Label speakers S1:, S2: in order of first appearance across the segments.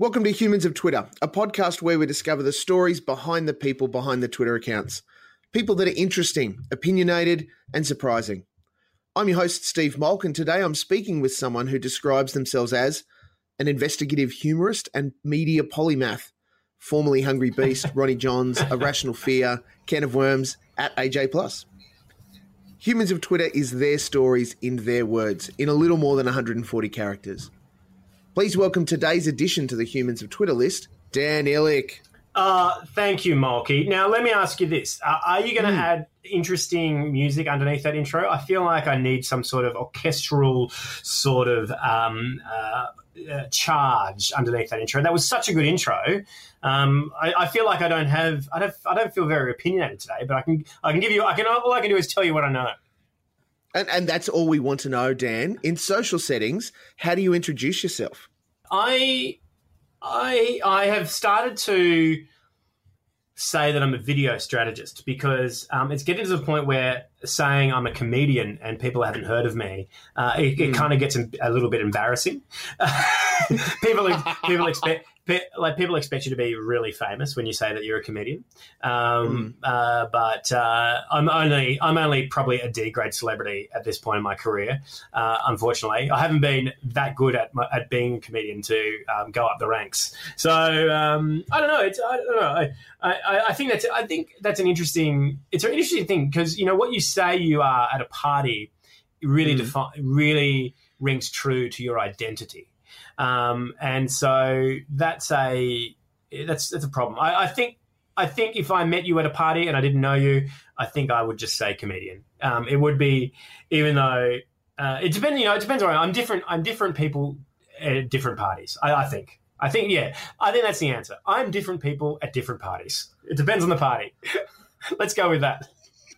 S1: Welcome to Humans of Twitter, a podcast where we discover the stories behind the people behind the Twitter accounts. People that are interesting, opinionated, and surprising. I'm your host, Steve Malk, and today I'm speaking with someone who describes themselves as an investigative humorist and media polymath. Formerly Hungry Beast, Ronnie Johns, Irrational Fear, Can of Worms, at AJ Plus. Humans of Twitter is their stories in their words, in a little more than 140 characters. Please welcome today's addition to the Humans of Twitter list, Dan Ilic.
S2: Uh, thank you, Malky. Now, let me ask you this. Uh, are you going to mm. add interesting music underneath that intro? I feel like I need some sort of orchestral sort of um, uh, uh, charge underneath that intro. That was such a good intro. Um, I, I, feel like I don't have, I don't, I don't feel very opinionated today, but I can, I can give you, I can, all I can do is tell you what I know.
S1: And, and that's all we want to know, Dan. In social settings, how do you introduce yourself?
S2: I, I, I have started to say that I'm a video strategist because um, it's getting to the point where saying I'm a comedian and people haven't heard of me, uh, it, it mm. kind of gets a little bit embarrassing. people people expect like people expect you to be really famous when you say that you're a comedian, um, mm. uh, but uh, I'm only I'm only probably a D grade celebrity at this point in my career. Uh, unfortunately, I haven't been that good at my, at being a comedian to um, go up the ranks. So um, I don't know. It's I don't know. I, I, I, think that's I think that's an interesting it's an interesting thing because you know what you say you are at a party really mm. defi- really rings true to your identity. Um, and so that's a that's that's a problem. I, I, think I think if I met you at a party and I didn't know you, I think I would just say comedian. Um, it would be, even though uh, it depends. You know, it depends on. I'm different. I'm different people at different parties. I, I think. I think yeah. I think that's the answer. I'm different people at different parties. It depends on the party. Let's go with that.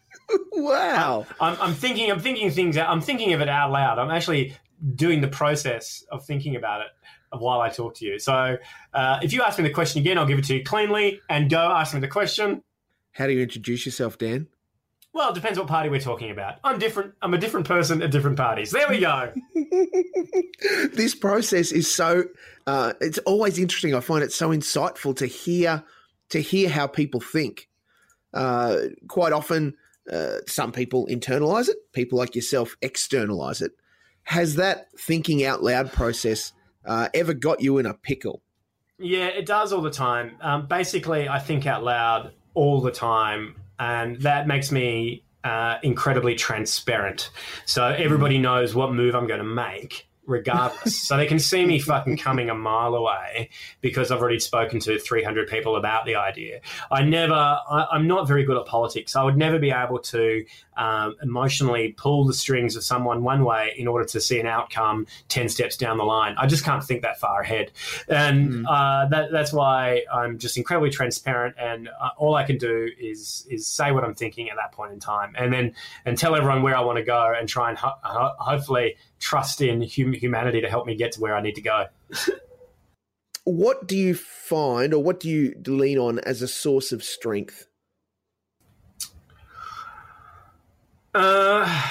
S1: wow.
S2: I'm, I'm, thinking. I'm thinking things. I'm thinking of it out loud. I'm actually doing the process of thinking about it while I talk to you. So uh, if you ask me the question again, I'll give it to you cleanly and go ask me the question.
S1: How do you introduce yourself, Dan?
S2: Well, it depends what party we're talking about. I'm different. I'm a different person at different parties. There we go.
S1: this process is so. Uh, it's always interesting. I find it so insightful to hear to hear how people think. Uh, quite often, uh, some people internalize it. People like yourself externalize it. Has that thinking out loud process uh, ever got you in a pickle?
S2: Yeah, it does all the time. Um, basically, I think out loud all the time, and that makes me uh, incredibly transparent. So everybody knows what move I'm going to make regardless. so they can see me fucking coming a mile away because I've already spoken to 300 people about the idea. I never, I, am not very good at politics. I would never be able to um, emotionally pull the strings of someone one way in order to see an outcome 10 steps down the line. I just can't think that far ahead. And mm. uh, that, that's why I'm just incredibly transparent and uh, all I can do is, is say what I'm thinking at that point in time and then, and tell everyone where I want to go and try and ho- ho- hopefully trust in hum- humanity to help me get to where I need to go.
S1: what do you find or what do you lean on as a source of strength?
S2: Uh,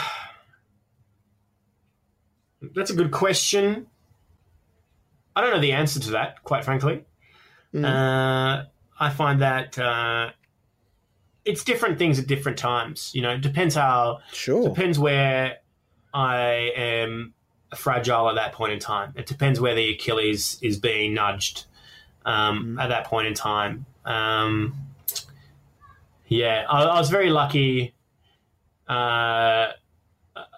S2: that's a good question. I don't know the answer to that, quite frankly. Mm. Uh, I find that uh, it's different things at different times. You know, it depends how.
S1: Sure.
S2: Depends where I am fragile at that point in time. It depends where the Achilles is being nudged um, mm. at that point in time. Um, yeah, I, I was very lucky uh,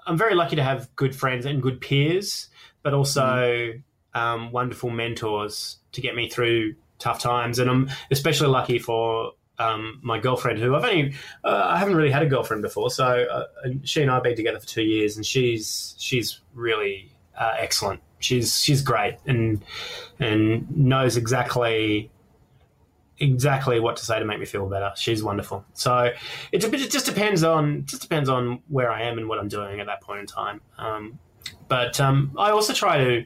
S2: I'm very lucky to have good friends and good peers, but also mm. um, wonderful mentors to get me through tough times. And I'm especially lucky for um, my girlfriend, who I've only uh, I haven't really had a girlfriend before. So uh, she and I have been together for two years, and she's she's really uh, excellent. She's she's great and and knows exactly exactly what to say to make me feel better. She's wonderful. So it's a bit, it just depends on just depends on where I am and what I'm doing at that point in time. Um, but um, I also try to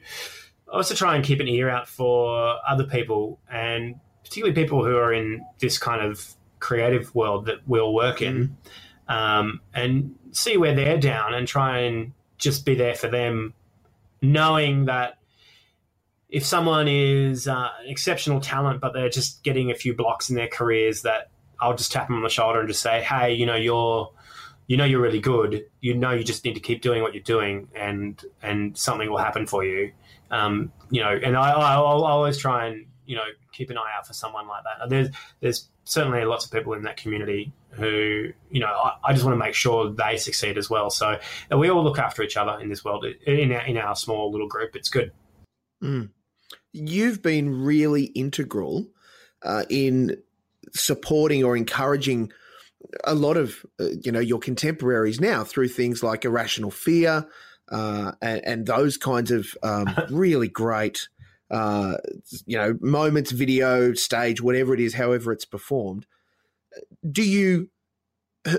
S2: I also try and keep an ear out for other people and particularly people who are in this kind of creative world that we'll work in, um, and see where they're down and try and just be there for them, knowing that if someone is uh, an exceptional talent, but they're just getting a few blocks in their careers, that I'll just tap them on the shoulder and just say, "Hey, you know, you're, you know, you're really good. You know, you just need to keep doing what you're doing, and and something will happen for you." Um, you know, and I, I, I'll always try and you know keep an eye out for someone like that. There's there's certainly lots of people in that community who you know I, I just want to make sure they succeed as well. So we all look after each other in this world in our, in our small little group. It's good.
S1: Mm. You've been really integral uh, in supporting or encouraging a lot of uh, you know your contemporaries now through things like irrational fear uh, and, and, those kinds of um, really great uh, you know moments, video, stage, whatever it is, however it's performed. Do you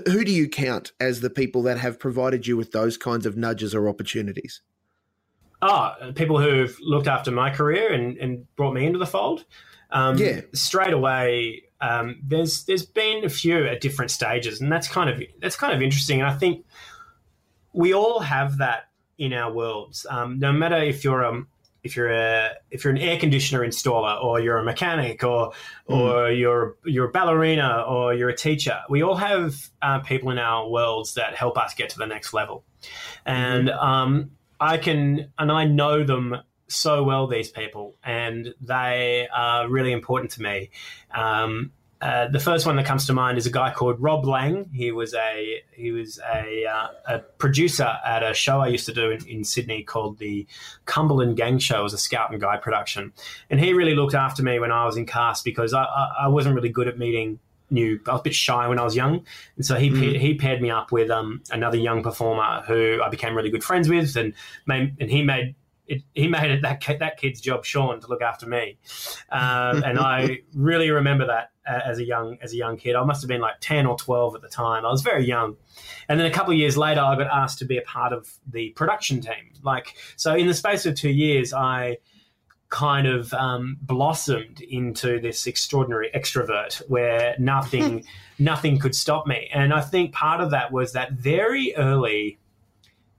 S1: who do you count as the people that have provided you with those kinds of nudges or opportunities?
S2: Oh, people who've looked after my career and, and brought me into the fold. Um, yeah. Straight away, um, there's there's been a few at different stages, and that's kind of that's kind of interesting. And I think we all have that in our worlds. Um, no matter if you're a if you're a if you're an air conditioner installer or you're a mechanic or mm. or you're you're a ballerina or you're a teacher, we all have uh, people in our worlds that help us get to the next level, and mm. um, I can and I know them so well these people, and they are really important to me. Um, uh, the first one that comes to mind is a guy called Rob Lang. He was a he was a, uh, a producer at a show I used to do in, in, Sydney called the Cumberland Gang Show. It was a Scout and Guide production, and he really looked after me when I was in cast because I, I, I wasn't really good at meeting new. I was a bit shy when I was young, and so he mm. he paired me up with um, another young performer who I became really good friends with, and made, and he made it, he made it that that kid's job, Sean, to look after me, um, and I really remember that as a young as a young kid. I must have been like ten or twelve at the time. I was very young, and then a couple of years later, I got asked to be a part of the production team. Like so, in the space of two years, I kind of um, blossomed into this extraordinary extrovert where nothing nothing could stop me. And I think part of that was that very early,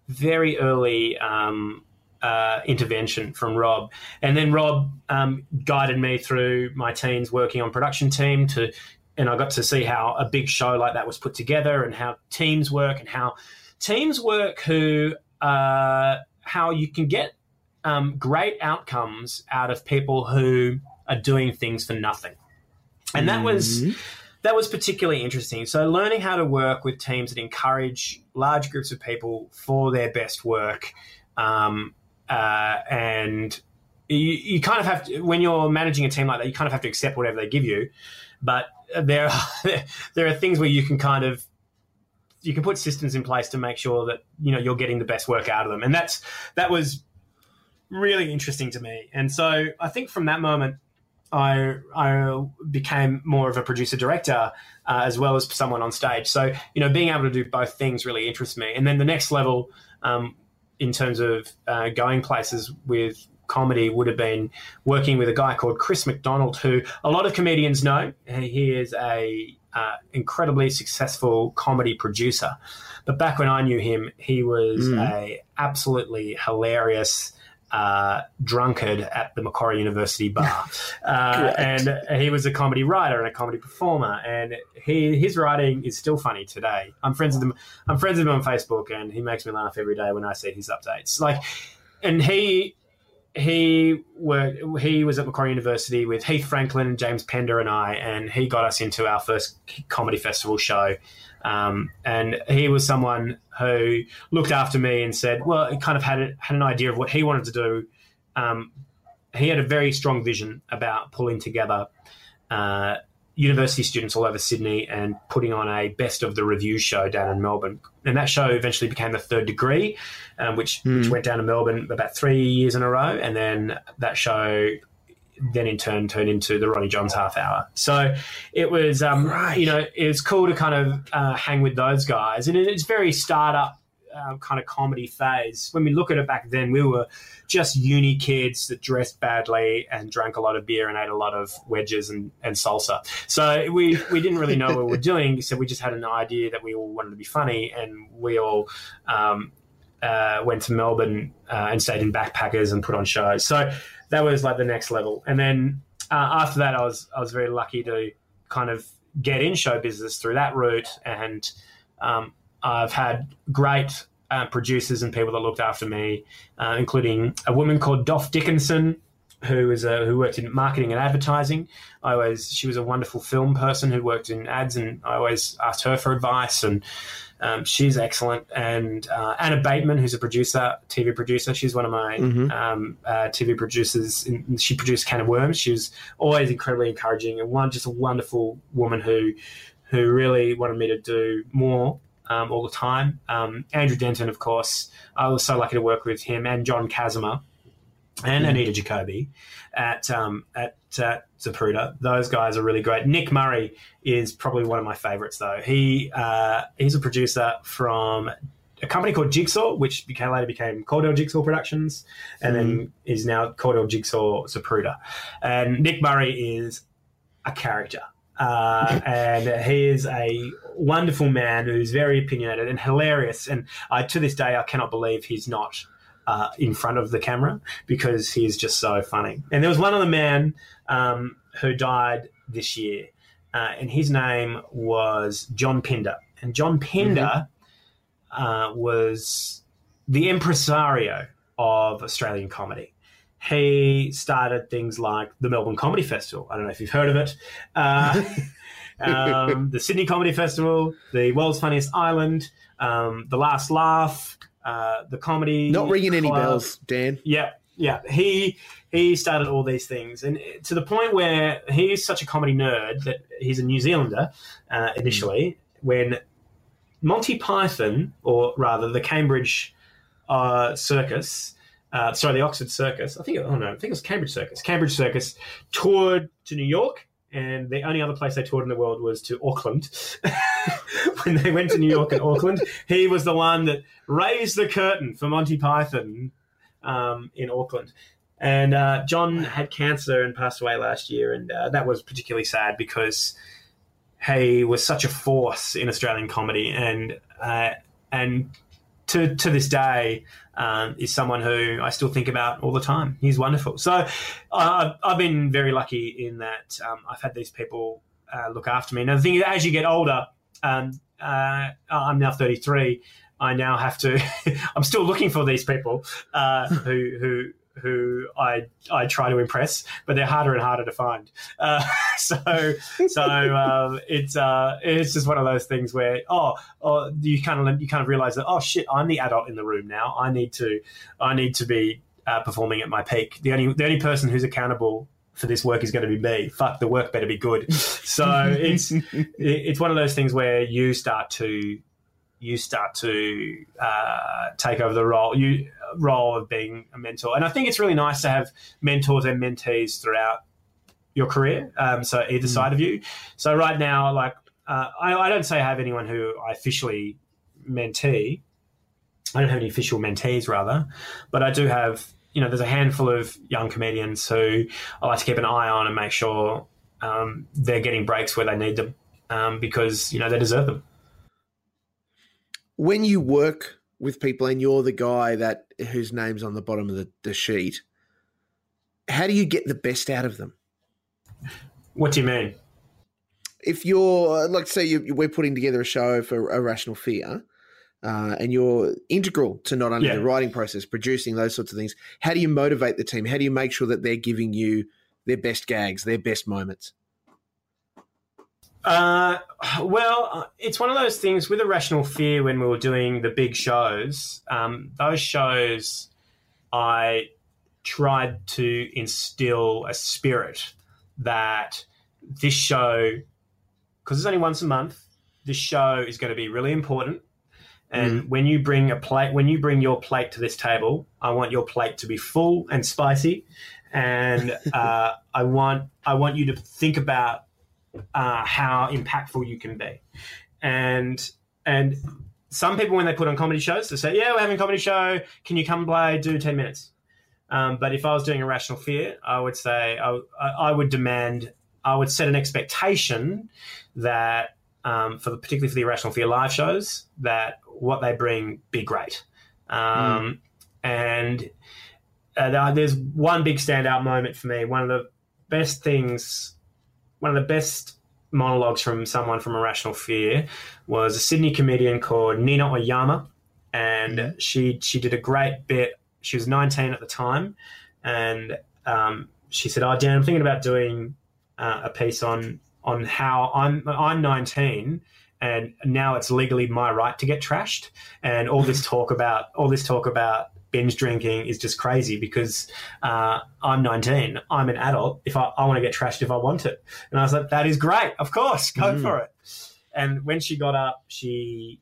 S2: very early um, uh, intervention from Rob. And then Rob um, guided me through my teens working on production team to, and I got to see how a big show like that was put together and how teams work and how teams work who, uh, how you can get um, great outcomes out of people who are doing things for nothing. And that was mm-hmm. that was particularly interesting. So learning how to work with teams that encourage large groups of people for their best work um, uh, and you, you, kind of have to, when you're managing a team like that, you kind of have to accept whatever they give you. But there are, there are things where you can kind of you can put systems in place to make sure that you know you're getting the best work out of them, and that's that was really interesting to me. And so I think from that moment, I I became more of a producer director uh, as well as someone on stage. So you know, being able to do both things really interests me. And then the next level um, in terms of uh, going places with comedy would have been working with a guy called Chris McDonald, who a lot of comedians know. He is a uh, incredibly successful comedy producer. But back when I knew him, he was mm. a absolutely hilarious uh, drunkard at the Macquarie University bar, uh, and he was a comedy writer and a comedy performer, and he his writing is still funny today. I'm friends with him. I'm friends with him on Facebook, and he makes me laugh every day when I see his updates. Like, and he he worked, he was at Macquarie University with Heath Franklin, James Pender, and I, and he got us into our first comedy festival show. Um, and he was someone who looked after me and said, well, he kind of had, a, had an idea of what he wanted to do. Um, he had a very strong vision about pulling together uh, university students all over Sydney and putting on a best of the review show down in Melbourne. And that show eventually became the third degree, um, which, mm. which hmm. went down to Melbourne about three years in a row. And then that show then in turn turned into the Ronnie Johns half hour. So it was, um, right. you know, it was cool to kind of uh, hang with those guys. And it's very startup uh, kind of comedy phase. When we look at it back then, we were just uni kids that dressed badly and drank a lot of beer and ate a lot of wedges and, and salsa. So we, we didn't really know what we were doing. So we just had an idea that we all wanted to be funny and we all um, uh, went to Melbourne uh, and stayed in backpackers and put on shows. So that was like the next level. And then uh, after that, I was I was very lucky to kind of get in show business through that route, and um, I've had great uh, producers and people that looked after me, uh, including a woman called Doff Dickinson, who is a, who worked in marketing and advertising. I always she was a wonderful film person who worked in ads, and I always asked her for advice, and um, she's excellent. And uh, Anna Bateman, who's a producer, TV producer, she's one of my
S1: Mhm.
S2: um, uh, TV producers. In, she produced Can of Worms. She was always incredibly encouraging and one just a wonderful woman who who really wanted me to do more. Um, all the time. Um, Andrew Denton, of course, I was so lucky to work with him and John Casimir and Anita Jacoby at um, at uh, Zapruder. Those guys are really great. Nick Murray is probably one of my favorites, though. He uh, he's a producer from a company called Jigsaw, which became later became Cordell Jigsaw Productions, and then is now Cordell Jigsaw Zapruder. And Nick Murray is a character. Uh, and he is a wonderful man who's very opinionated and hilarious. And I, to this day, I cannot believe he's not uh, in front of the camera because he's just so funny. And there was one other man um, who died this year, uh, and his name was John Pinder. And John Pinder uh, was the impresario of Australian comedy. He started things like the Melbourne Comedy Festival. I don't know if you've heard of it. Uh, um, the Sydney Comedy Festival, the World's Funniest Island, um, the Last Laugh, uh, the comedy.
S1: Not ringing any bells, Dan.
S2: Yeah, yeah. He he started all these things, and to the point where he's such a comedy nerd that he's a New Zealander uh, initially. When Monty Python, or rather the Cambridge uh, Circus, uh, sorry, the Oxford Circus. I think oh no, I think it was Cambridge Circus. Cambridge Circus toured to New York. And the only other place they toured in the world was to Auckland. when they went to New York and Auckland, he was the one that raised the curtain for Monty Python um, in Auckland. And uh, John had cancer and passed away last year, and uh, that was particularly sad because he was such a force in Australian comedy, and uh, and to to this day um, is someone who I still think about all the time. He's wonderful. So I've, I've been very lucky in that um, I've had these people uh, look after me. Now the thing is, as you get older, um, uh, I'm now 33. I now have to. I'm still looking for these people uh, who who who I I try to impress, but they're harder and harder to find. Uh, so so um, it's uh, it's just one of those things where oh, oh you kind of you kind of realize that oh shit I'm the adult in the room now. I need to I need to be uh, performing at my peak. The only the only person who's accountable for this work is going to be me. Fuck, the work better be good. So it's it's one of those things where you start to you start to uh, take over the role you role of being a mentor, and I think it's really nice to have mentors and mentees throughout your career. Um, so either side of you. So right now, like uh, I, I don't say I have anyone who I officially mentee. I don't have any official mentees, rather, but I do have. You know, there's a handful of young comedians who I like to keep an eye on and make sure um, they're getting breaks where they need them um, because you know they deserve them.
S1: When you work with people and you're the guy that whose name's on the bottom of the, the sheet, how do you get the best out of them?
S2: What do you mean?
S1: if you're like say you, we're putting together a show for irrational fear uh, and you're integral to not only
S2: Yeah.
S1: the writing process producing those sorts of things how do you motivate the team how do you make sure that they're giving you their best gags their best moments
S2: Uh, well, uh, it's one of those things with Irrational Fear when we were doing the big shows. Um, those shows, I tried to instill a spirit that this show, because it's only once a month, this show is going to be really important. And when you bring a plate, when you bring your plate to this table, I want your plate to be full and spicy, and uh, I want I want you to think about uh, how impactful you can be. And and some people when they put on comedy shows, they say, "Yeah, we're having a comedy show. Can you come play? Do ten minutes." Um, but if I was doing Irrational Fear, I would say I, I would demand, I would set an expectation that um, for the particularly for the Irrational Fear live shows, that what they bring be great. Um, And uh, there's one big standout moment for me. One of the best things, one of the best monologues from someone from Irrational Fear was a Sydney comedian called Nina Oyama, and
S1: Mhm.
S2: she she did a great bit. She was 19 at the time, and um, she said, "Oh, Dan, I'm thinking about doing uh, a piece on on how I'm I'm 19." And now it's legally my right to get trashed, and all this talk about all this talk about binge drinking is just crazy because uh, I'm 19, I'm an adult. If I, I want to get trashed if I want it, and I was like, that is great. Of course, go
S1: Mm.
S2: for it. And when she got up, she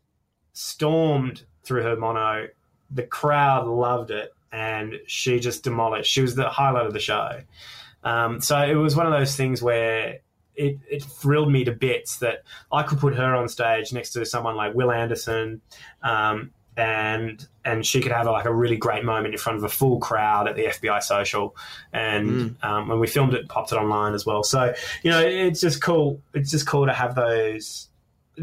S2: stormed through her mono. The crowd loved it, and she just demolished. She was the highlight of the show. Um, so it was one of those things where it, it thrilled me to bits that I could put her on stage next to someone like Wil Anderson, um, and and she could have like a really great moment in front of a full crowd at the FBI social, and um, when we filmed it, popped it online as well. So you know, it's just cool. It's just cool to have those,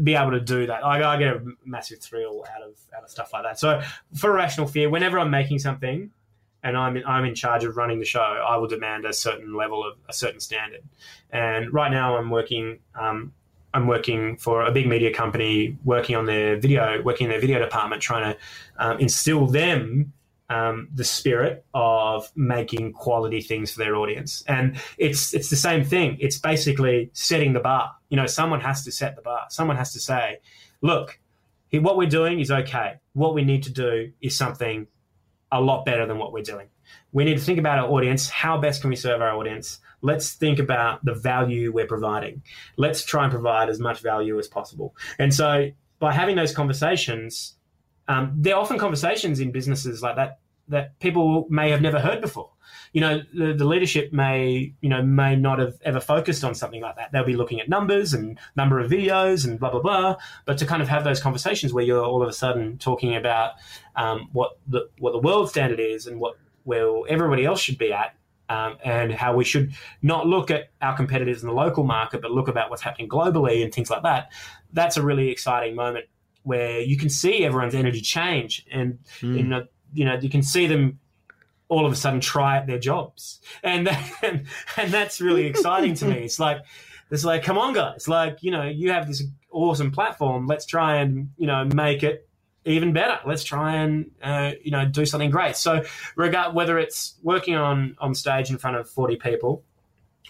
S2: be able to do that. I, I get a massive thrill out of out of stuff like that. So for Irrational Fear, whenever I'm making something, and I'm in, I'm in charge of running the show, I will demand a certain level of a certain standard. And right now, I'm working. Um, I'm working for a big media company, working on their video, working in their video department, trying to um, instill them um, the spirit of making quality things for their audience. And it's it's the same thing. It's basically setting the bar. You know, someone has to set the bar. Someone has to say, "Look, what we're doing is okay. What we need to do is something a lot better than what we're doing. We need to think about our audience. How best can we serve our audience? Let's think about the value we're providing. Let's try and provide as much value as possible. And so, by having those conversations, um, they're often conversations in businesses like that that people may have never heard before. You know, the, the leadership may, you know, may not have ever focused on something like that. They'll be looking at numbers and number of videos and blah blah blah. But to kind of have those conversations where you're all of a sudden talking about um, what the what the world standard is and what where everybody else should be at, um, and how we should not look at our competitors in the local market, but look about what's happening globally and things like that. That's a really exciting moment where you can see everyone's energy change, and
S1: Mm.
S2: you know, you know, you can see them all of a sudden try at their jobs, and and, and that's really exciting to me. It's like it's like, come on, guys, like you know, you have this awesome platform. Let's try and you know make it even better. Let's try and uh, you know do something great. So, regard whether it's working on on stage in front of forty people,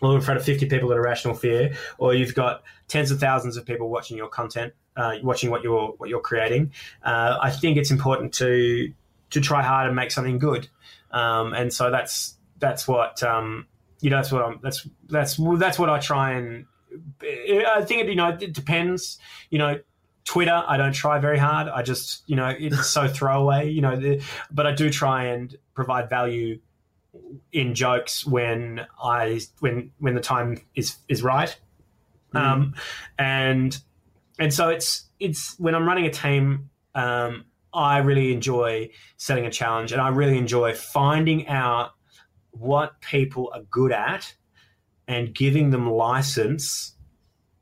S2: or in front of fifty people at Irrational Fear, or you've got tens of thousands of people watching your content, uh, watching what you're what you're creating. Uh, I think it's important to to try hard and make something good. Um, and so that's that's what um, you know. That's what I'm. That's that's that's what I try and. I think it, you know it depends. You know, Twitter, I don't try very hard. I just, you know, it's so throwaway, you know, the, but I do try and provide value in jokes when I when when the time is is right.
S1: Mm.
S2: Um, and and so it's it's when I'm running a team, um, I really enjoy setting a challenge, and I really enjoy finding out what people are good at and giving them license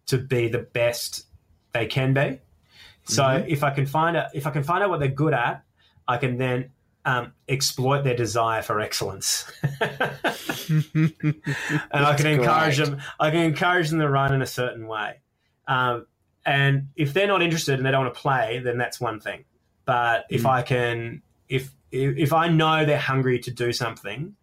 S2: to be the best they can be. So
S1: Mhm.
S2: if I can find out if I can find out what they're good at, I can then um, exploit their desire for excellence, and I can encourage
S1: great.
S2: them. I can encourage them to run in a certain way. Um, and if they're not interested and they don't want to play, then that's one thing. But if
S1: Mm.
S2: I can, if if if I know they're hungry to do something,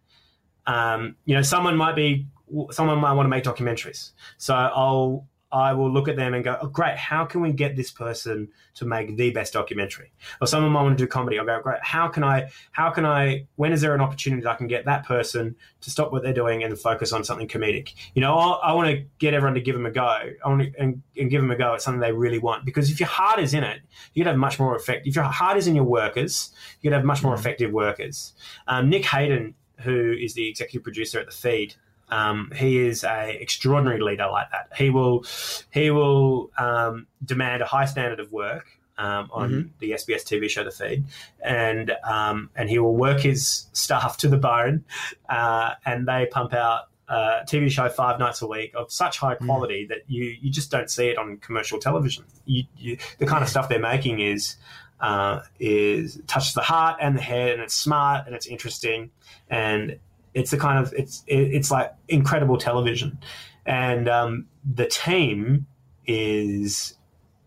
S2: um, you know, someone might be, someone might want to make documentaries. So I'll, I will look at them and go, oh, great, how can we get this person to make the best documentary? Or someone might want to do comedy. I'll go, great, how can I, how can I, when is there an opportunity that I can get that person to stop what they're doing and focus on something comedic? You know, I, I want to get everyone to give them a go. I want to, and, and give them a go at something they really want. Because if your heart is in it, you can have much more effect. If your heart is in your workers, you can have much more
S1: Mm.
S2: effective workers. Um, Nick Hayden, who is the executive producer at the feed, um, he is a extraordinary leader like that. He will he will um, demand a high standard of work um, on the SBS TV show The Feed, and um, and he will work his staff to the bone, uh, and they pump out. A TV show five nights a week of such high quality that you you just don't see it on commercial television. You, you, the kind of stuff they're making is uh, is touches the heart and the head, and it's smart and it's interesting, and it's the kind of it's it's like incredible television, and um, the team is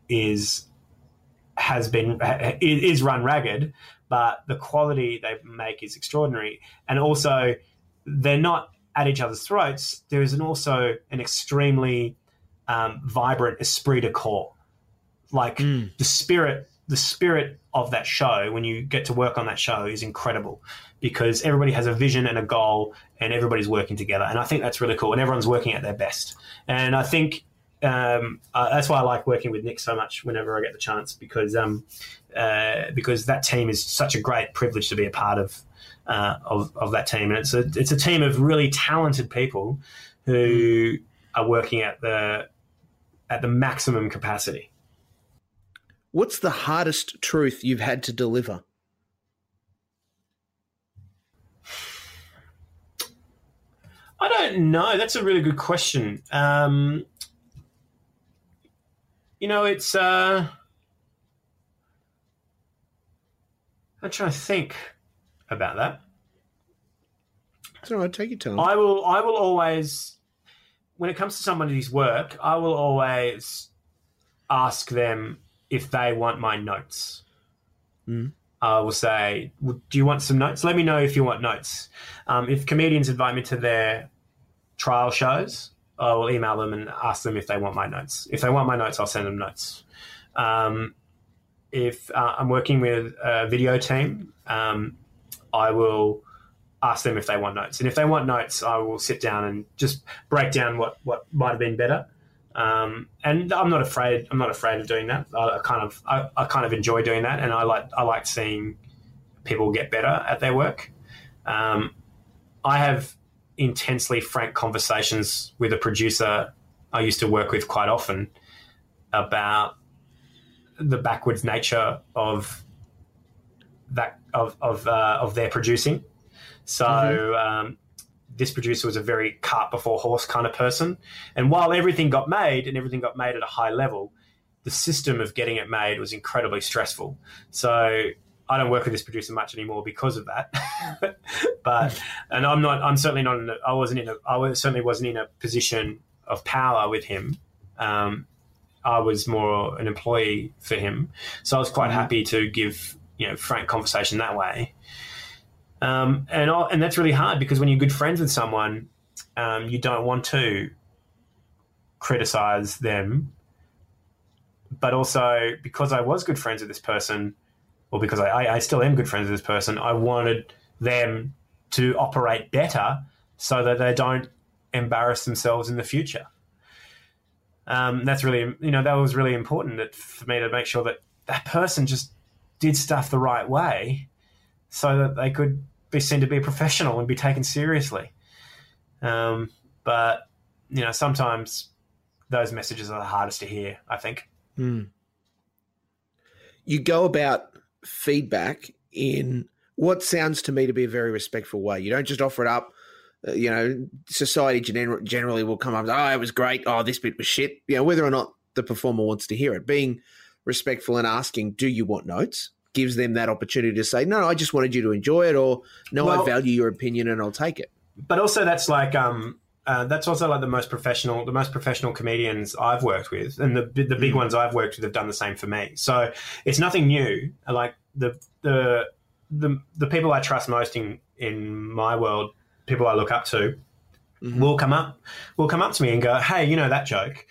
S2: is has been is run ragged, but the quality they make is extraordinary, and also they're not at each other's throats. There is an also an extremely um, vibrant esprit de corps, like
S1: Mm.
S2: the spirit the spirit of that show when you get to work on that show is incredible because everybody has a vision and a goal and everybody's working together. And i think that's really cool and everyone's working at their best. And i think um, uh, that's why i like working with nick so much whenever i get the chance because um, uh, because that team is such a great privilege to be a part of uh, of, of that team. And it's a it's a team of really talented people who are working at the at the maximum capacity
S1: What's the hardest truth you've had to deliver?
S2: I don't know. That's a really good question. Um, you know, it's. Uh, I'm trying to think about that.
S1: It's all right. Take your time.
S2: I will. I will always, when it comes to somebody's work, I will always ask them if they want my notes.
S1: Mm.
S2: I will say, "Would- "Do you want some notes? Let me know if you want notes." Um, if comedians invite me to their trial shows, I will email them and ask them if they want my notes. If they want my notes, I'll send them notes. Um, if uh, I'm working with a video team, um, I will ask them if they want notes. And if they want notes, I will sit down and just break down what, what might have been better. Um, and I'm not afraid. I'm not afraid of doing that. I, I kind of I, I kind of enjoy doing that, and I like I like seeing people get better at their work. Um, I have intensely frank conversations with a producer I used to work with quite often about the backwards nature of that of of uh, of their producing. So um, this producer was a very cart before horse kind of person, and while everything got made and everything got made at a high level, the system of getting it made was incredibly stressful. So I don't work with this producer much anymore because of that. but and I'm not. I'm certainly not. In a, I wasn't in. A, I was, certainly wasn't in a position of power with him. Um, I was more an employee for him, so I was quite happy to give you know frank conversation that way. Um, and I, and that's really hard because when you're good friends with someone, um, you don't want to criticize them. But also because I was good friends with this person, or because I, I, I still am good friends with this person, I wanted them to operate better so that they don't embarrass themselves in the future. Um, that's really, you know, that was really important that, for me to make sure that that person just did stuff the right way so that they could be seen to be professional and be taken seriously. Um, but, you know, sometimes those messages are the hardest to hear, I think.
S1: Mm. You go about feedback in what sounds to me to be a very respectful way. You don't just offer it up. Uh, you know, society gener- generally will come up oh, it was great. Oh, this bit was shit. You know, whether or not the performer wants to hear it. Being respectful and asking, do you want notes? Gives them that opportunity to say, no, I just wanted you to enjoy it, or no, I value your opinion and I'll take it.
S2: but also that's like um uh, that's also like the most professional the most professional comedians I've worked with and the the big
S1: Mm.
S2: ones I've worked with have done the same for me so it's nothing new like the the the, the people I trust most in in my world people I look up to
S1: Mhm.
S2: will come up will come up to me and go hey you know that joke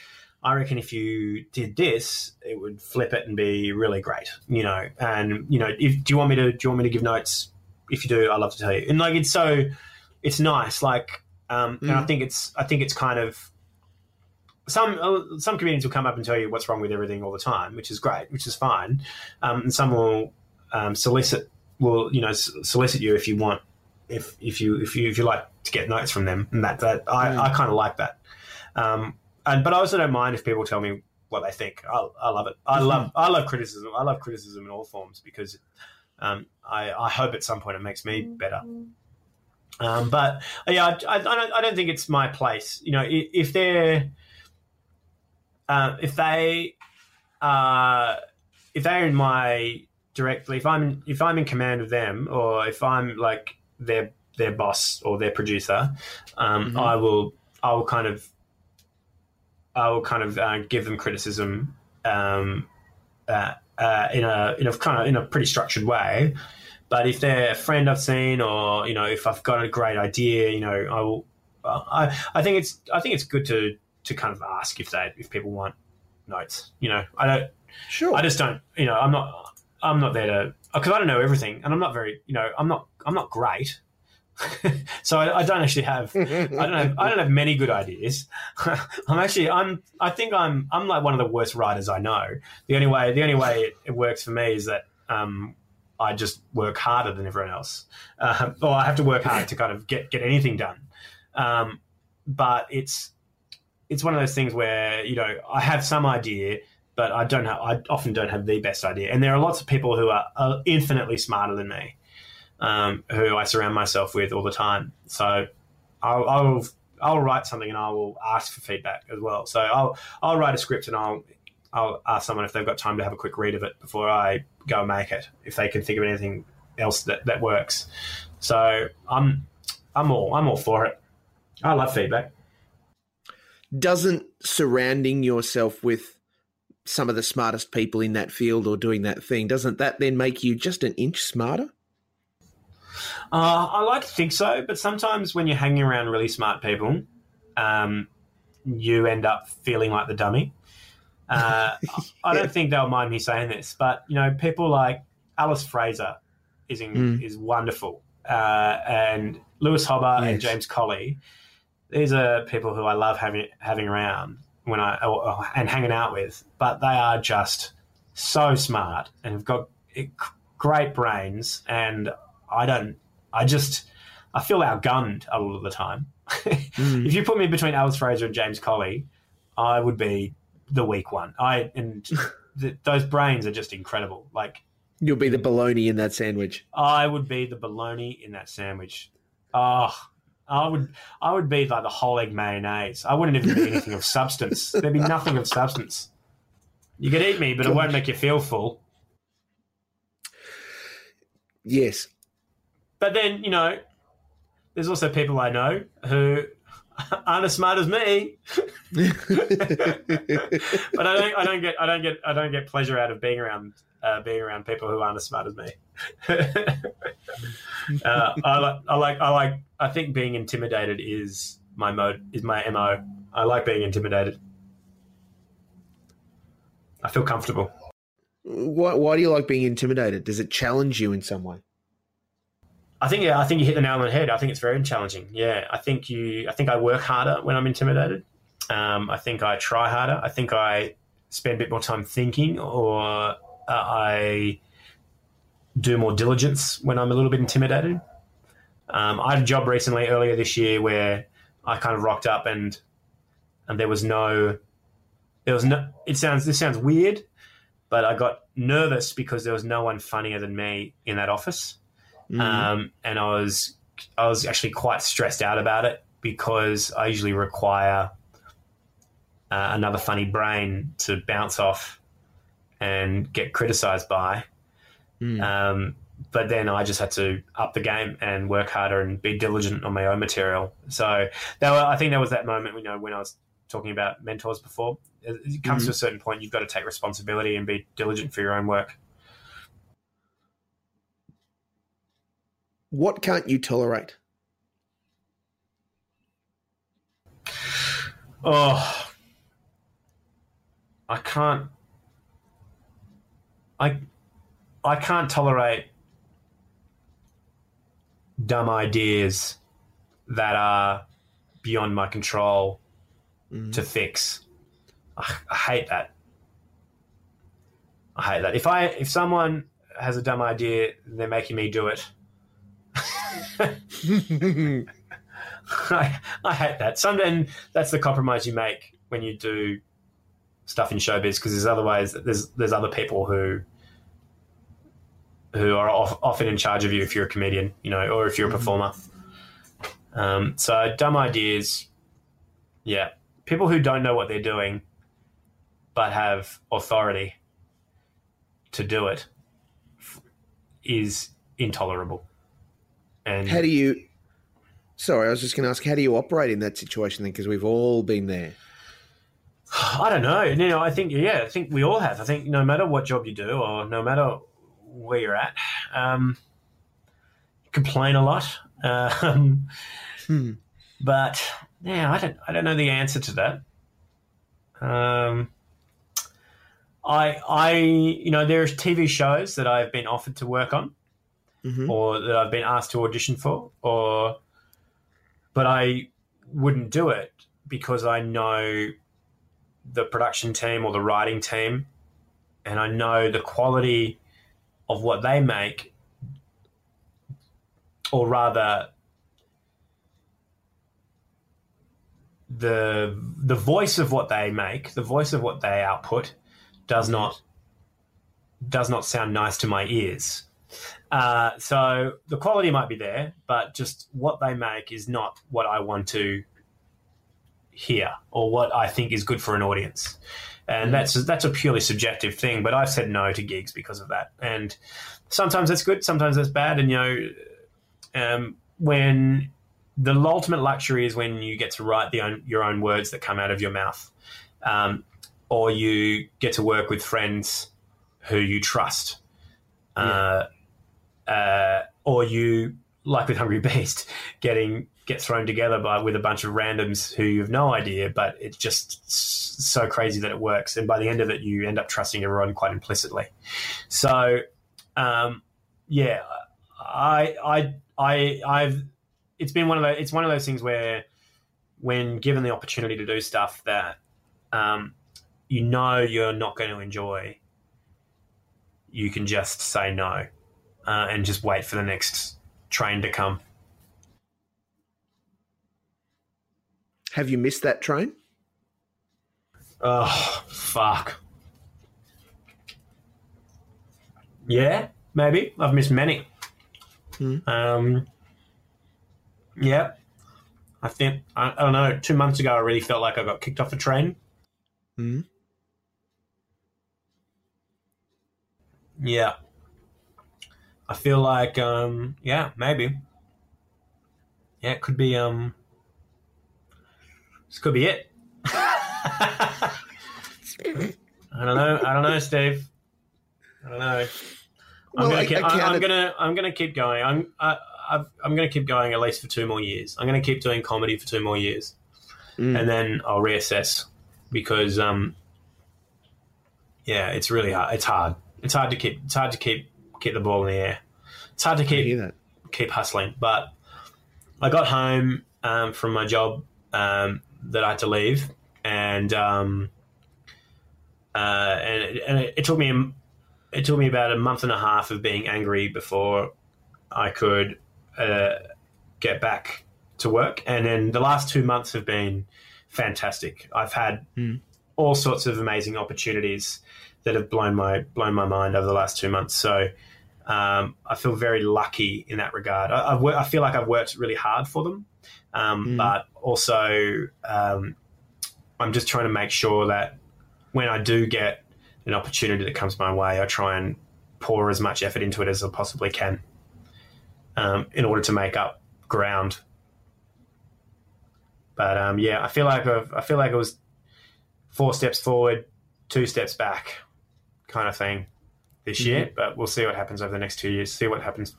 S2: I reckon if you did this, it would flip it and be really great, you know. And you know, if do you want me to do you want me to give notes? If you do, I'd love to tell you. And like, it's so, it's nice. Like, um, and I
S1: Mm.
S2: think it's I think it's kind of some uh, some comedians will come up and tell you what's wrong with everything all the time, which is great, which is fine. Um, and some will um, solicit will you know solicit you if you want if if you if you if you like to get notes from them, and that that I,
S1: Mm.
S2: I kind of like that. Um, and but I also don't mind if people tell me what they think. I, I love it. I love I love criticism. I love criticism in all forms because um, I, I hope at some point it makes me better. Um, but yeah, I, I, don't, I don't think it's my place. You know, if they're uh, if they uh, if they're in my directly if I'm if I'm in command of them or if I'm like their their boss or their producer, um,
S1: Mhm.
S2: I will I will kind of I will kind of uh, give them criticism um, uh, uh, in a in a kind of in a pretty structured way. But if they're a friend I've seen, or you know, if I've got a great idea, you know, I will. I I think it's I think it's good to to kind of ask if they if people want notes. You know, I don't.
S1: Sure.
S2: I just don't. You know, I'm not. I'm not there to because I don't know everything, and I'm not very. You know, I'm not. I'm not great. so I, I don't actually have. I don't have. I don't have many good ideas. I'm actually. I'm. I think I'm. I'm like one of the worst writers I know. The only way. The only way it, it works for me is that. Um, I just work harder than everyone else, uh, or I have to work hard to kind of get get anything done. Um, but it's it's one of those things where you know I have some idea, but I don't have. I often don't have the best idea, and there are lots of people who are, are infinitely smarter than me, um, who I surround myself with all the time. So I'll, I'll I'll write something and I will ask for feedback as well. So I'll I'll write a script and I'll I'll ask someone if they've got time to have a quick read of it before I go and make it. If they can think of anything else that, that works. So I'm I'm all I'm all for it. I love feedback.
S1: Doesn't surrounding yourself with some of the smartest people in that field or doing that thing, doesn't that then make you just an inch smarter?
S2: Uh, I like to think so, but sometimes when you're hanging around really smart people, um, you end up feeling like the dummy. Uh, I don't think they'll mind me saying this, but you know, people like Alice Fraser is in,
S1: Mm.
S2: is wonderful, uh, and Lewis Hobba and James Colley. These are people who I love having having around when I or, or- and hanging out with, but they are just so smart and have got eh, great brains, and I don't. I just I feel outgunned a lot of the time.
S1: Mm.
S2: if you put me between Alice Fraser and James Colley, I would be the weak one. I and th- those brains are just incredible. Like
S1: You'll be the baloney in that sandwich.
S2: I would be the bologna in that sandwich. Oh, I would I would be like the whole egg mayonnaise. I wouldn't even be anything of substance. There'd be nothing of substance. You could eat me, but it won't make you feel full.
S1: Yes.
S2: But then, you know, there's also people I know who aren't as smart as me. But I don't I don't get I don't get I don't get pleasure out of being around uh, being around people who aren't as smart as me. uh, I like I like I like I think being intimidated is my mode is my mo. I like being intimidated. I feel comfortable.
S1: why, why do you like being intimidated? Does it challenge you in some way?
S2: I think yeah, I think you hit the nail on the head. I think it's very challenging. Yeah, I think you. I think I work harder when I'm intimidated. Um, I think I try harder. I think I spend a bit more time thinking, or uh, I do more diligence when I'm a little bit intimidated. Um, I had a job recently earlier this year where I kind of rocked up and and there was no there was no it sounds this sounds weird, but I got nervous because there was no one funnier than me in that office
S1: Mm.
S2: um, and I was I was actually quite stressed out about it because I usually require uh, another funny brain to bounce off and get criticized by.
S1: Mm.
S2: Um, but then I just had to up the game and work harder and be diligent on my own material. So that I think that was that moment, you know, when I was talking about mentors before. It comes
S1: Mhm.
S2: to a certain point, you've got to take responsibility and be diligent for your own work.
S1: What can't you tolerate?
S2: Oh, I can't. I I can't tolerate dumb ideas that are beyond my control
S1: Mm.
S2: to fix. I, I hate that. I hate that. If I if someone has a dumb idea, they're making me do it. I, I hate that. Some and that's the compromise you make when you do stuff in showbiz because there's other ways. There's there's other people who who are off, often in charge of you if you're a comedian, you know, or if you're a performer. Um, so dumb ideas, yeah. People who don't know what they're doing, but have authority to do it, is intolerable. And
S1: How do you? Sorry, I was just going to ask, how do you operate in that situation then? Because we've all been there.
S2: I don't know. You know, I think yeah, I think we all have. I think no matter what job you do or no matter where you're at, um, complain a lot. Um,
S1: Hmm.
S2: But yeah, I don't I don't know the answer to that. Um, I I you know there's TV shows that I've been offered to work on
S1: hmm
S2: or that I've been asked to audition for or but I wouldn't do it because I know the production team or the writing team and I know the quality of what they make or rather the the voice of what they make, the voice of what they output does not does not sound nice to my ears. Uh, so the quality might be there, but just what they make is not what I want to hear or what I think is good for an audience. And
S1: Mhm.
S2: that's that's a purely subjective thing. But I've said no to gigs because of that. And sometimes that's good, sometimes that's bad. And you know, um, when the ultimate luxury is when you get to write the own, your own words that come out of your mouth, um, or you get to work with friends who you trust, uh, uh, or you like with Hungry Beast, getting get thrown together by with a bunch of randoms who you have no idea, but it's just so crazy that it works, and by the end of it, you end up trusting everyone quite implicitly. So, um, yeah, I, I, I, I've. It's been one of those. It's one of those things where, when given the opportunity to do stuff that, um, you know you're not going to enjoy, you can just say no, uh, and just wait for the next train to come.
S1: Have you missed that train?
S2: Oh fuck. Yeah, maybe I've missed many.
S1: Hmm.
S2: Um, yeah, I think I, I don't know. Two months ago, I really felt like I got kicked off a train.
S1: Hmm.
S2: Yeah, I feel like um, yeah, maybe. Yeah, it could be um, this could be it. I don't know. I don't know, Steve. I don't know. I'm
S1: Well,
S2: gonna
S1: I-
S2: keep,
S1: I
S2: I, I'm gonna I'm gonna keep going. I'm I, I've, I'm gonna keep going at least for two more years. I'm gonna keep doing comedy for two more years,
S1: Mm.
S2: and then I'll reassess because um, yeah, it's really hard. It's hard. It's hard to keep. It's hard to keep keep the ball in the air. It's hard to keep keep hustling. But I got home um, from my job um, that I had to leave, and um, uh, and, it, and it, it took me a- it took me about a month and a half of being angry before I could uh, get back to work. And then the last two months have been fantastic. I've had
S1: Mm.
S2: all sorts of amazing opportunities that have blown my blown my mind over the last two months. So um, I feel very lucky in that regard. I, I've, wor- I feel like I've worked really hard for them, um,
S1: Mm.
S2: but also um, I'm just trying to make sure that when I do get an opportunity that comes my way, I try and pour as much effort into it as I possibly can um, in order to make up ground. But um, yeah, I feel like I've, I feel like it was four steps forward, two steps back, kind of thing this year. But we'll see what happens over the next two years. See what happens.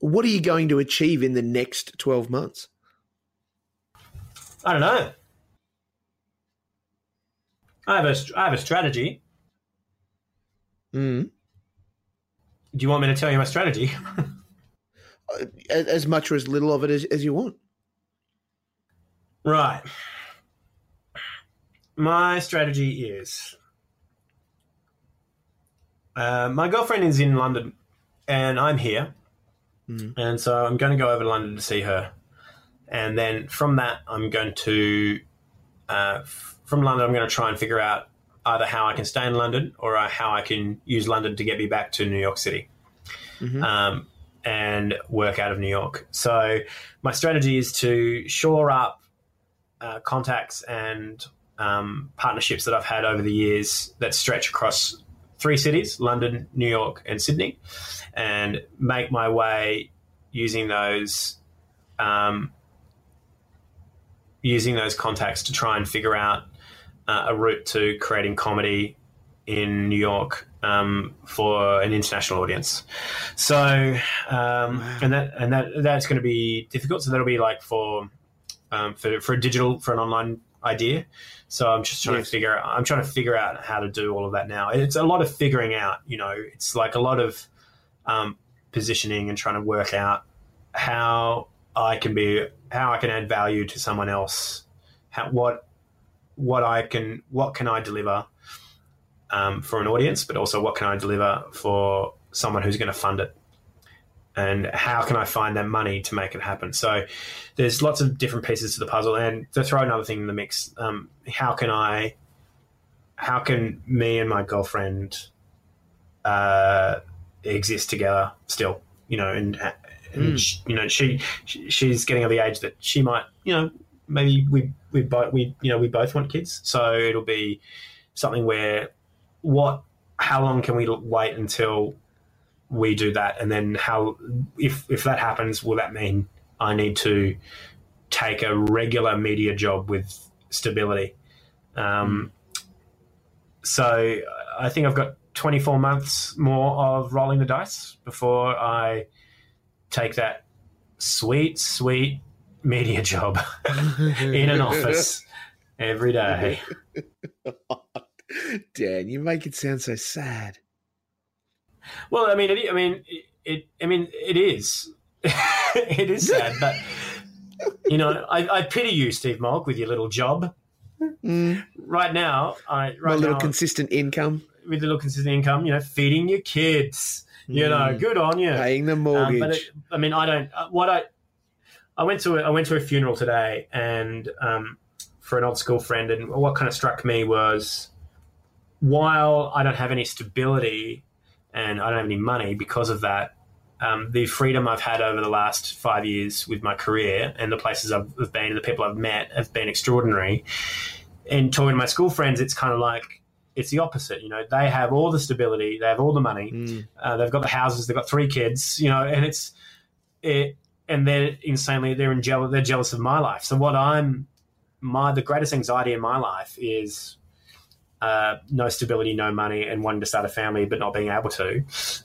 S1: What are you going to achieve in the next 12 months?
S2: I don't know. I have a I have a strategy.
S1: Mm.
S2: Do you want me to tell you my strategy?
S1: As as much or as little of it as, as you want.
S2: Right. My strategy is uh, my girlfriend is in London and I'm here.
S1: Mhm.
S2: And so I'm going to go over to London to see her. And then from that, I'm going to, uh, f- from London, I'm going to try and figure out either how I can stay in London or uh, how I can use London to get me back to New York City
S1: Mhm.
S2: um, and work out of New York. So my strategy is to shore up uh, contacts and um, partnerships that I've had over the years that stretch across three cities: London, New York, and Sydney, and make my way using those. Um, using those contacts to try and figure out uh, a route to creating comedy in New York um, for an international audience. So, um, and that and that that's going to be difficult. So that'll be like for um, for for a digital for an online idea. So I'm just trying yes. to figure out. I'm trying to figure out how to do all of that now. It's a lot of figuring out. You know, it's like a lot of um, positioning and trying to work out how I can be how I can add value to someone else. How, what what I can what can I deliver um, for an audience, but also what can I deliver for someone who's going to fund it, and how can I find that money to make it happen? So there's lots of different pieces to the puzzle, and to throw another thing in the mix, um, how can I, how can me and my girlfriend uh, exist together still? You know, and, and mm. she, you know she she's getting of the age that she might you know maybe we we both we you know we both want kids, so it'll be something where what how long can we wait until we do that and then how if if that happens will that mean i need to take a regular media job with stability um, so i think i've got 24 months more of rolling the dice before i take that sweet sweet media job in an office every day
S1: Dan, you make it sound so sad.
S2: Well, I mean, it, I mean, it, it I mean, it is. it is sad, but you know, I, I, pity you, Steve Malk, with your little job. Mm. Right now, I right
S1: My little now, consistent income.
S2: With a little consistent income, you know, feeding your kids. You know, mm. good on you.
S1: Paying the mortgage. Um, but it,
S2: I mean, I don't. Uh, what I I went to a, I went to a funeral today, and um, for an old school friend, and what kind of struck me was while I don't have any stability and I don't have any money because of that, um, the freedom I've had over the last five years with my career and the places I've, been and the people I've met have been extraordinary. And talking to my school friends, it's kind of like it's the opposite. You know, they have all the stability, they have all the money, mm. uh, they've got the houses, they've got three kids. You know, and it's it, and they're insanely they're in jealous they're jealous of my life. So what I'm my the greatest anxiety in my life is uh, no stability, no money, and wanting to start a family but not being able to.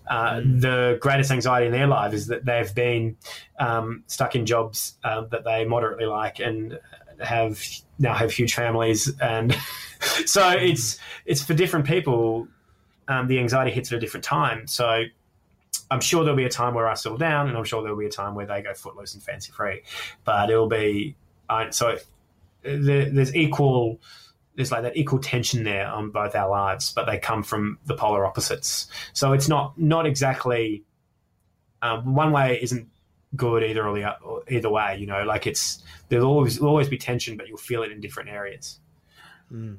S2: Uh, mm. The greatest anxiety in their life is that they've been um, stuck in jobs uh, that they moderately like and have now have huge families, and so it's it's for different people. Um, the anxiety hits at a different time. So I'm sure there'll be a time where I settle down, and I'm sure there'll be a time where they go footloose and fancy free. But it'll be I, so there, there's equal there's like that equal tension there on both our lives, but they come from the polar opposites. So it's not not exactly um, one way isn't good either or the or either way. You know, like it's there'll always there'll always be tension, but you'll feel it in different areas. Mm.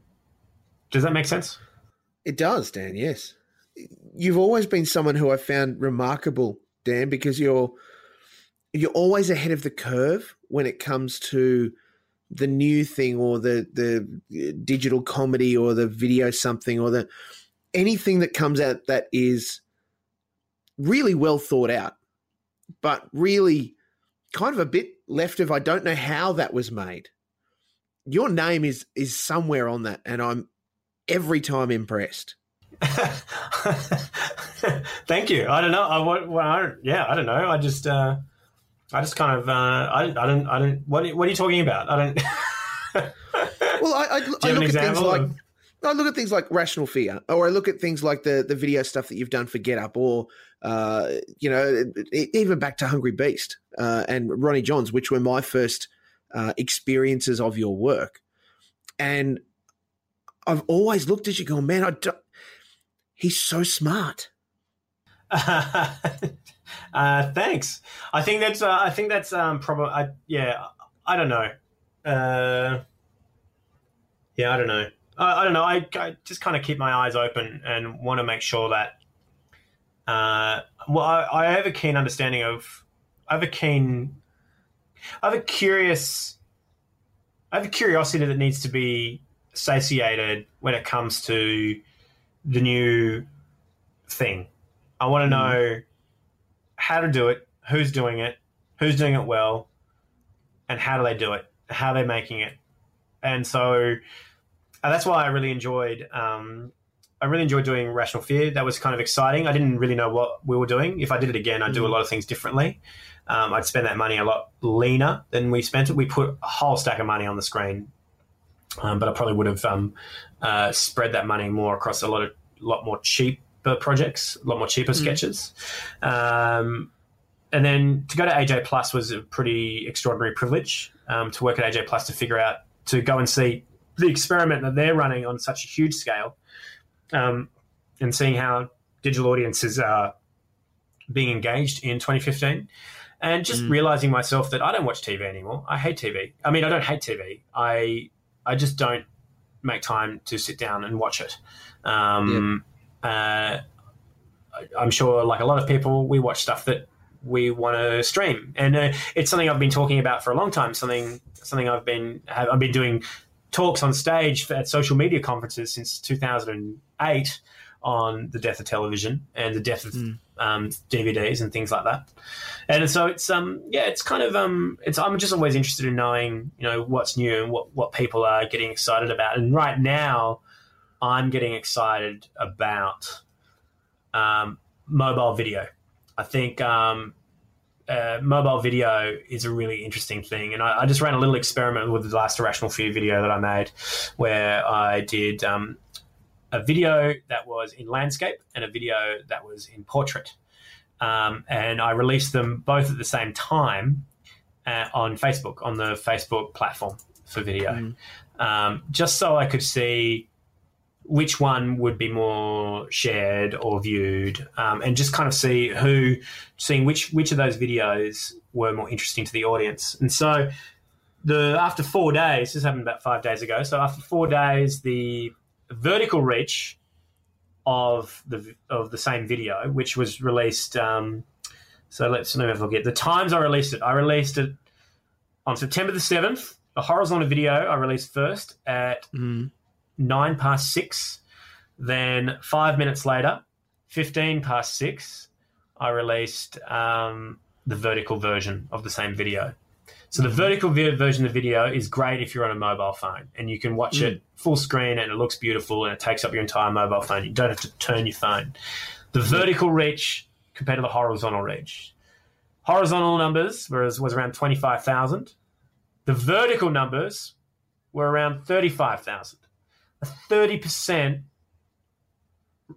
S2: Does that make sense?
S1: It does, Dan. Yes, you've always been someone who I found remarkable, Dan, because you're you're always ahead of the curve when it comes to the new thing or the the digital comedy or the video something or the anything that comes out that is really well thought out but really kind of a bit left of I don't know how that was made. Your name is is somewhere on that and I'm every time impressed.
S2: Thank you. I don't know. I, well, I yeah I don't know. I just uh I just kind of uh, I, I don't I don't what are, what are you talking about? I don't.
S1: well, I, I, I look at things like. I look at things like Rational Fear, or I look at things like the the video stuff that you've done for Get Up, or uh, you know, even back to Hungry Beast uh, and Ronnie Johns, which were my first uh, experiences of your work. And I've always looked at you, going, "Man, I don't, he's so smart."
S2: Uh, thanks. I think that's. Uh, I think that's um, probably. yeah. I don't know. Uh, yeah, I don't know. I, I don't know. I, I just kind of keep my eyes open and want to make sure that. Uh, well, I, I have a keen understanding of. I have a keen. I have a curious. I have a curiosity that needs to be satiated when it comes to the new thing. I want to know how to do it, who's doing it, who's doing it well, and how do they do it, how they're making it. And so uh, that's why I really enjoyed. Um, I really enjoyed doing Rational Fear. That was kind of exciting. I didn't really know what we were doing. If I did it again, I'd do a lot of things differently. Um, I'd spend that money a lot leaner than we spent it. We put a whole stack of money on the screen, um, but I probably would have um, uh, spread that money more across a lot of lot more cheaper projects, a lot more cheaper sketches. Um, and then to go to AJ Plus was a pretty extraordinary privilege um, to work at AJ Plus to figure out to go and see the experiment that they're running on such a huge scale, um, and seeing how digital audiences are being engaged in 2015, and just realizing myself that I don't watch TV anymore. I hate TV. I mean, I don't hate TV. I I just don't make time to sit down and watch it. Um, uh, I'm sure, like a lot of people, we watch stuff that we want to stream, and uh, it's something I've been talking about for a long time. Something something I've been have, I've been doing talks on stage at social media conferences since 2008 on the death of television and the death of um, DVDs and things like that. And so it's um yeah it's kind of um it's I'm just always interested in knowing you know what's new and what what people are getting excited about. And right now, I'm getting excited about um, mobile video. I think um, uh, mobile video is a really interesting thing. And I, I just ran a little experiment with the last Irrational Fear video that I made where I did um, a video that was in landscape and a video that was in portrait. Um, and I released them both at the same time uh, on Facebook, on the Facebook platform for video, um, just so I could see which one would be more shared or viewed, um, and just kind of see who, seeing which which of those videos were more interesting to the audience. And so, the after four days, this happened about five days ago. So after four days, the vertical reach of the of the same video, which was released. Um, so let's a look the times I released it. I released it on September the seventh. The horizontal video I released first at nine past six. Then five minutes later, fifteen past six, I released um, the vertical version of the same video. So the vertical vi- version of the video is great if you're on a mobile phone and you can watch it full screen and it looks beautiful and it takes up your entire mobile phone. You don't have to turn your phone. The vertical reach compared to the horizontal reach. Horizontal numbers was, was around 25,000. The vertical numbers were around 35,000. A 30%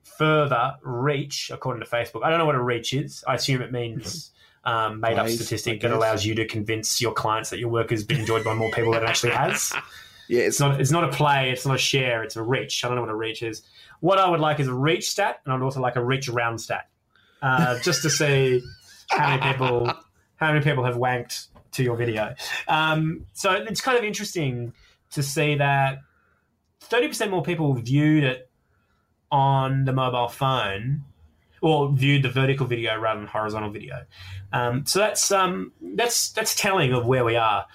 S2: further reach, according to Facebook. I don't know what a reach is. I assume it means um, made up statistic that allows you to convince your clients that your work has been enjoyed by more people than it actually has.
S1: Yeah,
S2: It's
S1: it's
S2: not. It's not a play. It's not a share. It's a reach. I don't know what a reach is. What I would like is a reach stat, and I'd also like a reach around stat, uh, just to see how many people how many people have wanked to your video. Um, so it's kind of interesting to see that thirty percent more people viewed it on the mobile phone or viewed the vertical video rather than horizontal video. Um, so that's um, that's that's telling of where we are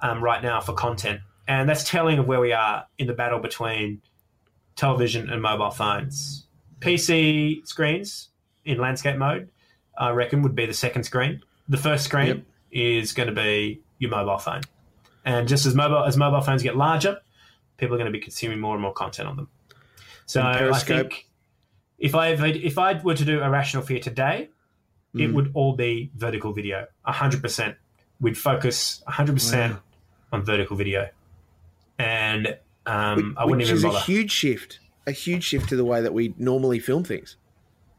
S2: um, right now for content, and that's telling of where we are in the battle between television and mobile phones. PC screens in landscape mode, I reckon, would be the second screen. The first screen
S1: Yep.
S2: is going to be your mobile phone, and just as mobile as mobile phones get larger, people are going to be consuming more and more content on them. So I think if I if I were to do a rational fear today, it
S1: Mm.
S2: would all be vertical video. hundred percent. We'd focus hundred percent on vertical video, and um,
S1: which,
S2: I wouldn't
S1: which
S2: even
S1: is
S2: bother.
S1: a huge shift, a huge shift to the way that we normally film things.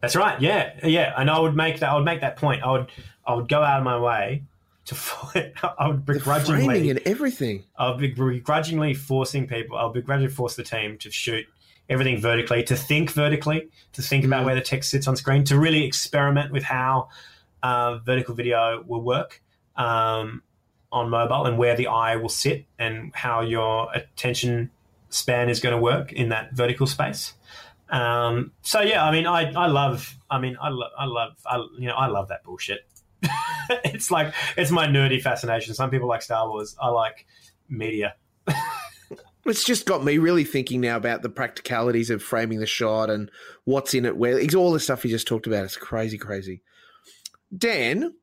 S2: That's right. Yeah, yeah. And I would make that. I would make that point. I would. I would go out of my way to. I would
S1: The framing
S2: begrudgingly.
S1: and everything.
S2: I'll be begrudgingly forcing people. I'll begrudgingly force the team to shoot everything vertically, to think vertically, to think about
S1: Mm.
S2: where the text sits on screen, to really experiment with how uh, vertical video will work um, on mobile and where the eye will sit and how your attention span is going to work in that vertical space. Um, so yeah, I mean, I, I love, I mean, I, lo- I love, I, you know, I love that bullshit. it's like, it's my nerdy fascination. Some people like Star Wars. I like media.
S1: It's just got me really thinking now about the practicalities of framing the shot and what's in it. Where all the stuff you just talked about. It's crazy, crazy. Dan,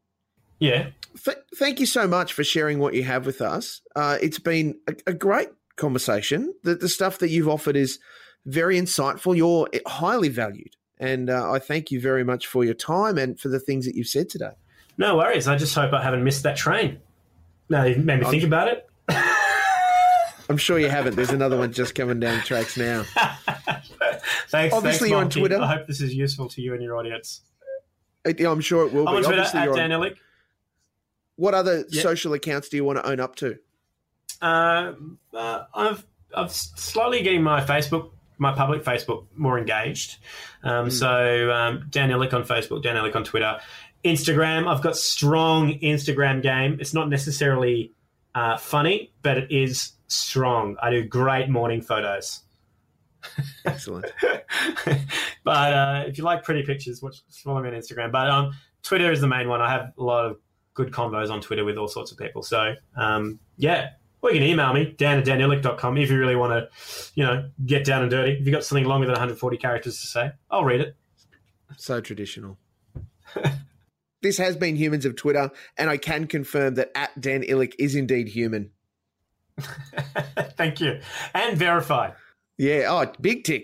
S2: Yeah.
S1: th- thank you so much for sharing what you have with us. Uh, it's been a, a great conversation. The, the stuff that you've offered is very insightful. You're highly valued, and uh, I thank you very much for your time and for the things that you've said today.
S2: No worries. I just hope I haven't missed that train. No, you've made me think about it.
S1: I'm sure you haven't. There's another one just coming down the tracks now.
S2: thanks.
S1: Obviously
S2: thanks,
S1: you're on Twitter.
S2: I hope this is useful to you and your audience.
S1: Yeah, I'm sure it will
S2: I'm
S1: be.
S2: on Twitter
S1: Obviously,
S2: at
S1: you're on-
S2: Dan Ilic.
S1: What other
S2: Yeah.
S1: social accounts do you want to own up to?
S2: Uh, uh, I've I've slowly getting my Facebook, my public Facebook, more engaged. Um, So um, Dan Ilic on Facebook, Dan Ilic on Twitter, Instagram. I've got strong Instagram game. It's not necessarily uh, funny, but it is strong. I do great morning photos.
S1: Excellent.
S2: but uh, if you like pretty pictures, watch follow me on Instagram. But um, Twitter is the main one. I have a lot of good combos on Twitter with all sorts of people. So um, yeah, or you can email me dan at danilic.com if you really want to, you know, get down and dirty. If you've got something longer than 140 characters to say, I'll read it.
S1: So traditional. this has been Humans of Twitter, and I can confirm that at Dan Ilic is indeed human.
S2: Thank you. And verified.
S1: Yeah. Oh, big tick.